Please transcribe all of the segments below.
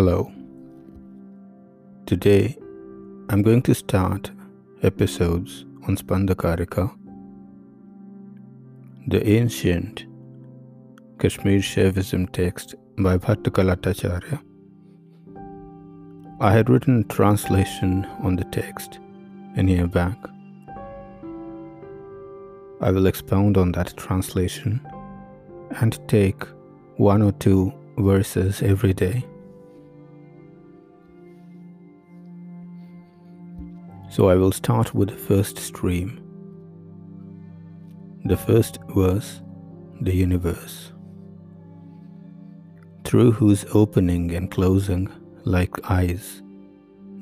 Hello. Today I'm going to start episodes on Spandakarika, the ancient Kashmir Shaivism text by Bhattakallatacharya. I had written a translation on the text a year back. I will expound on that translation and take one or two verses every day. So I will start with the first stream. The first verse, the universe, through whose opening and closing, like eyes,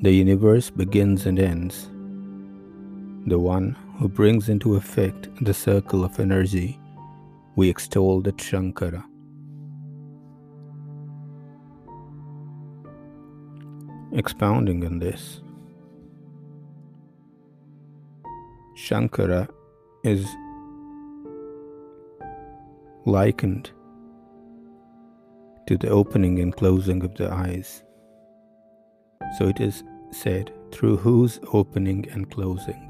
the universe begins and ends. The one who brings into effect the circle of energy, we extol the Shankara. Expounding on this, Shankara is likened to the opening and closing of the eyes. So it is said, through whose opening and closing.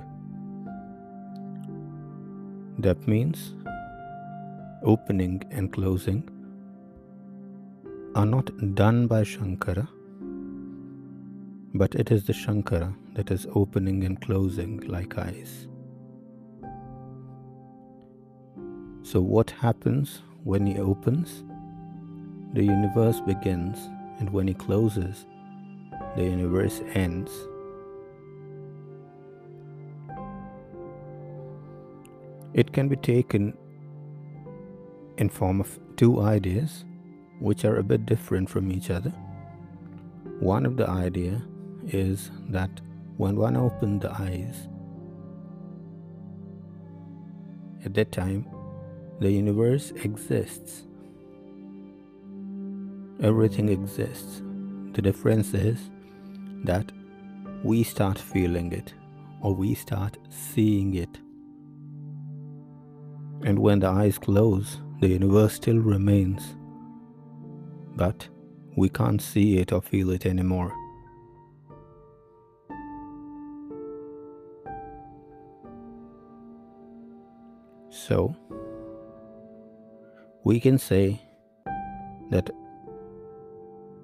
That means opening and closing are not done by Shankara, but it is the Shankara that is opening and closing like eyes. So, what happens when he opens? The universe begins, and when he closes, the universe ends. It can be taken in form of two ideas which are a bit different from each other. One of the idea is that when one opens the eyes, at that time the universe exists. Everything exists. The difference is that we start feeling it or we start seeing it. And when the eyes close, the universe still remains. But we can't see it or feel it anymore. So, we can say that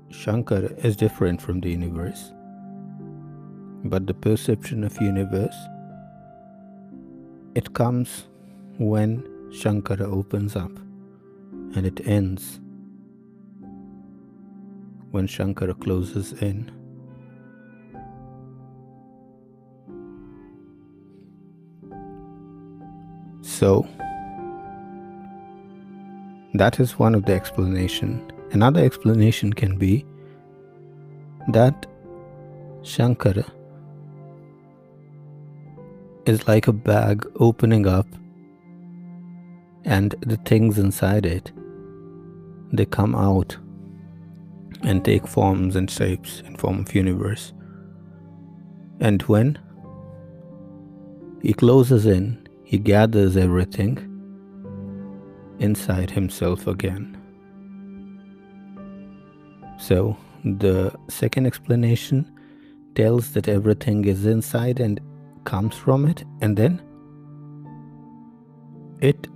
Shankar is different from the universe, but the perception of universe it comes when Shankara opens up and it ends when Shankara closes in. So that is one of the explanation. Another explanation can be that Shankara is like a bag opening up and the things inside it they come out and take forms and shapes in form of universe and when he closes in he gathers everything inside himself again. So, the second explanation tells that everything is inside and comes from it, and then it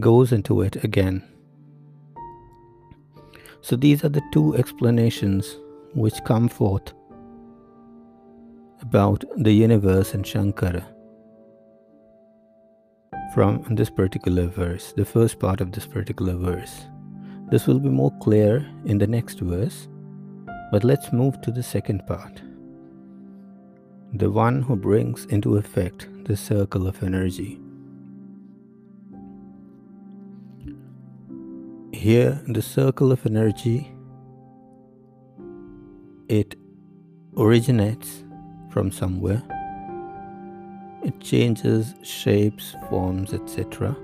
goes into it again. So, these are the two explanations which come forth about the universe and Shankara from this particular verse, the first part of this particular verse. This will be more clear in the next verse, but let's move to the second part. The one who brings into effect the circle of energy. Here, the circle of energy it originates from somewhere it changes shapes, forms, etc.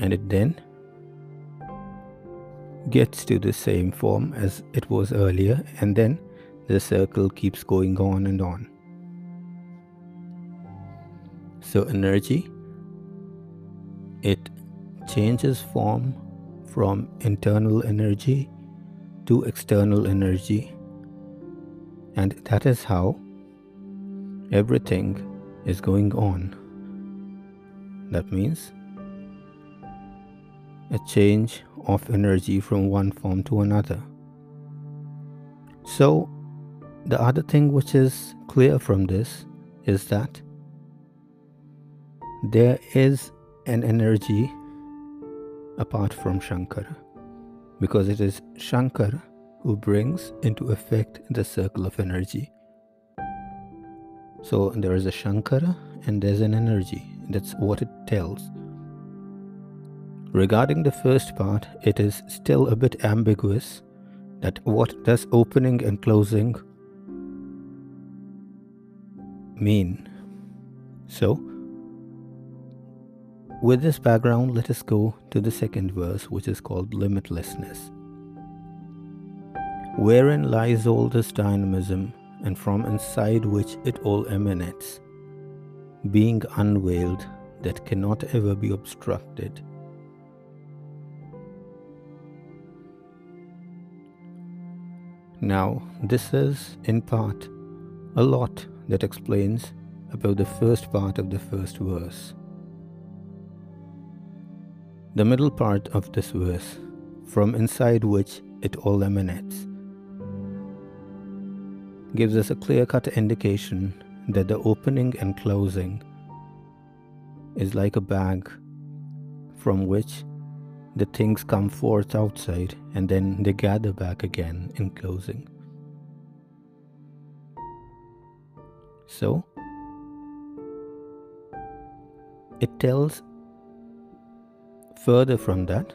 And it then gets to the same form as it was earlier, and then the circle keeps going on and on. So, energy it changes form from internal energy to external energy, and that is how everything is going on. That means a change of energy from one form to another. So, the other thing which is clear from this is that there is an energy apart from Shankara because it is Shankara who brings into effect the circle of energy. So there is a Shankara and there's an energy. That's what it tells. Regarding the first part, it is still a bit ambiguous that what does opening and closing mean. So, with this background, let us go to the second verse, which is called limitlessness. Wherein lies all this dynamism, and from inside which it all emanates, being unveiled that cannot ever be obstructed Now, this is in part a lot that explains about the first part of the first verse. The middle part of this verse, from inside which it all emanates, gives us a clear cut indication that the opening and closing is like a bag from which the things come forth outside and then they gather back again in closing. So, it tells further from that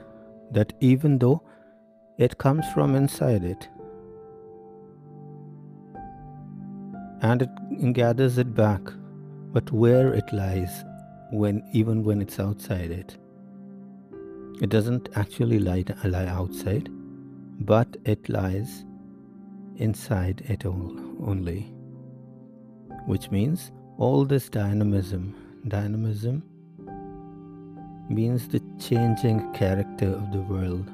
that even though it comes from inside it and it gathers it back, but where it lies when even when it's outside it it doesn't actually lie, lie outside, but it lies inside it all only. Which means all this dynamism, dynamism means the changing character of the world.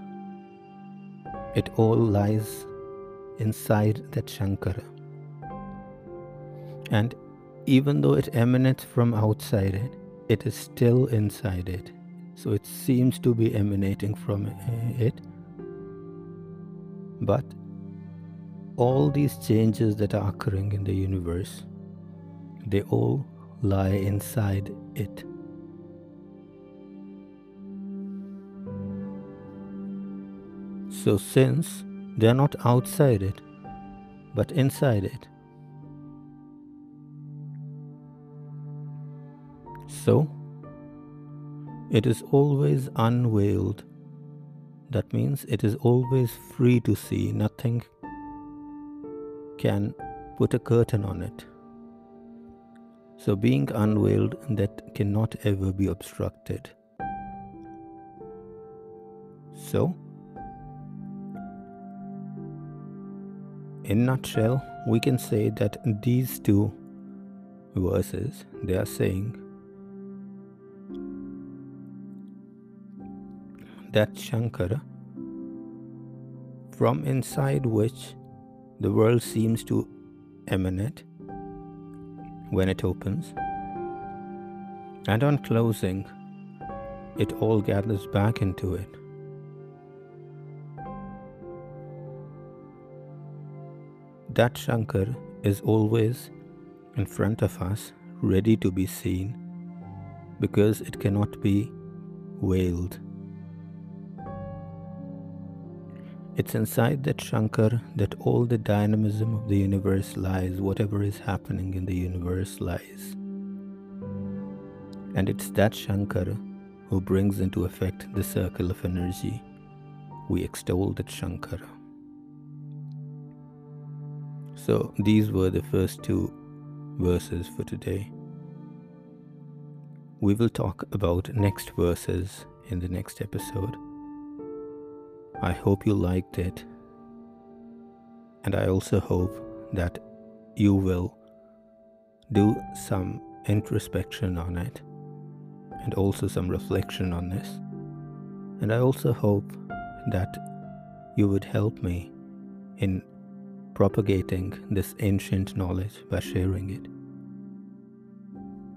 It all lies inside that Shankara. And even though it emanates from outside it, it is still inside it. So it seems to be emanating from it. But all these changes that are occurring in the universe, they all lie inside it. So, since they are not outside it, but inside it, so it is always unveiled. That means it is always free to see. Nothing can put a curtain on it. So, being unveiled, that cannot ever be obstructed. So, in nutshell, we can say that these two verses they are saying that Shankara, from inside which the world seems to emanate when it opens, and on closing, it all gathers back into it. That Shankar is always in front of us, ready to be seen, because it cannot be veiled. It's inside that Shankar that all the dynamism of the universe lies, whatever is happening in the universe lies. And it's that Shankar who brings into effect the circle of energy. We extol that Shankara. So these were the first two verses for today. We will talk about next verses in the next episode. I hope you liked it. And I also hope that you will do some introspection on it and also some reflection on this. And I also hope that you would help me in propagating this ancient knowledge by sharing it.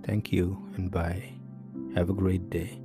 Thank you and bye. Have a great day.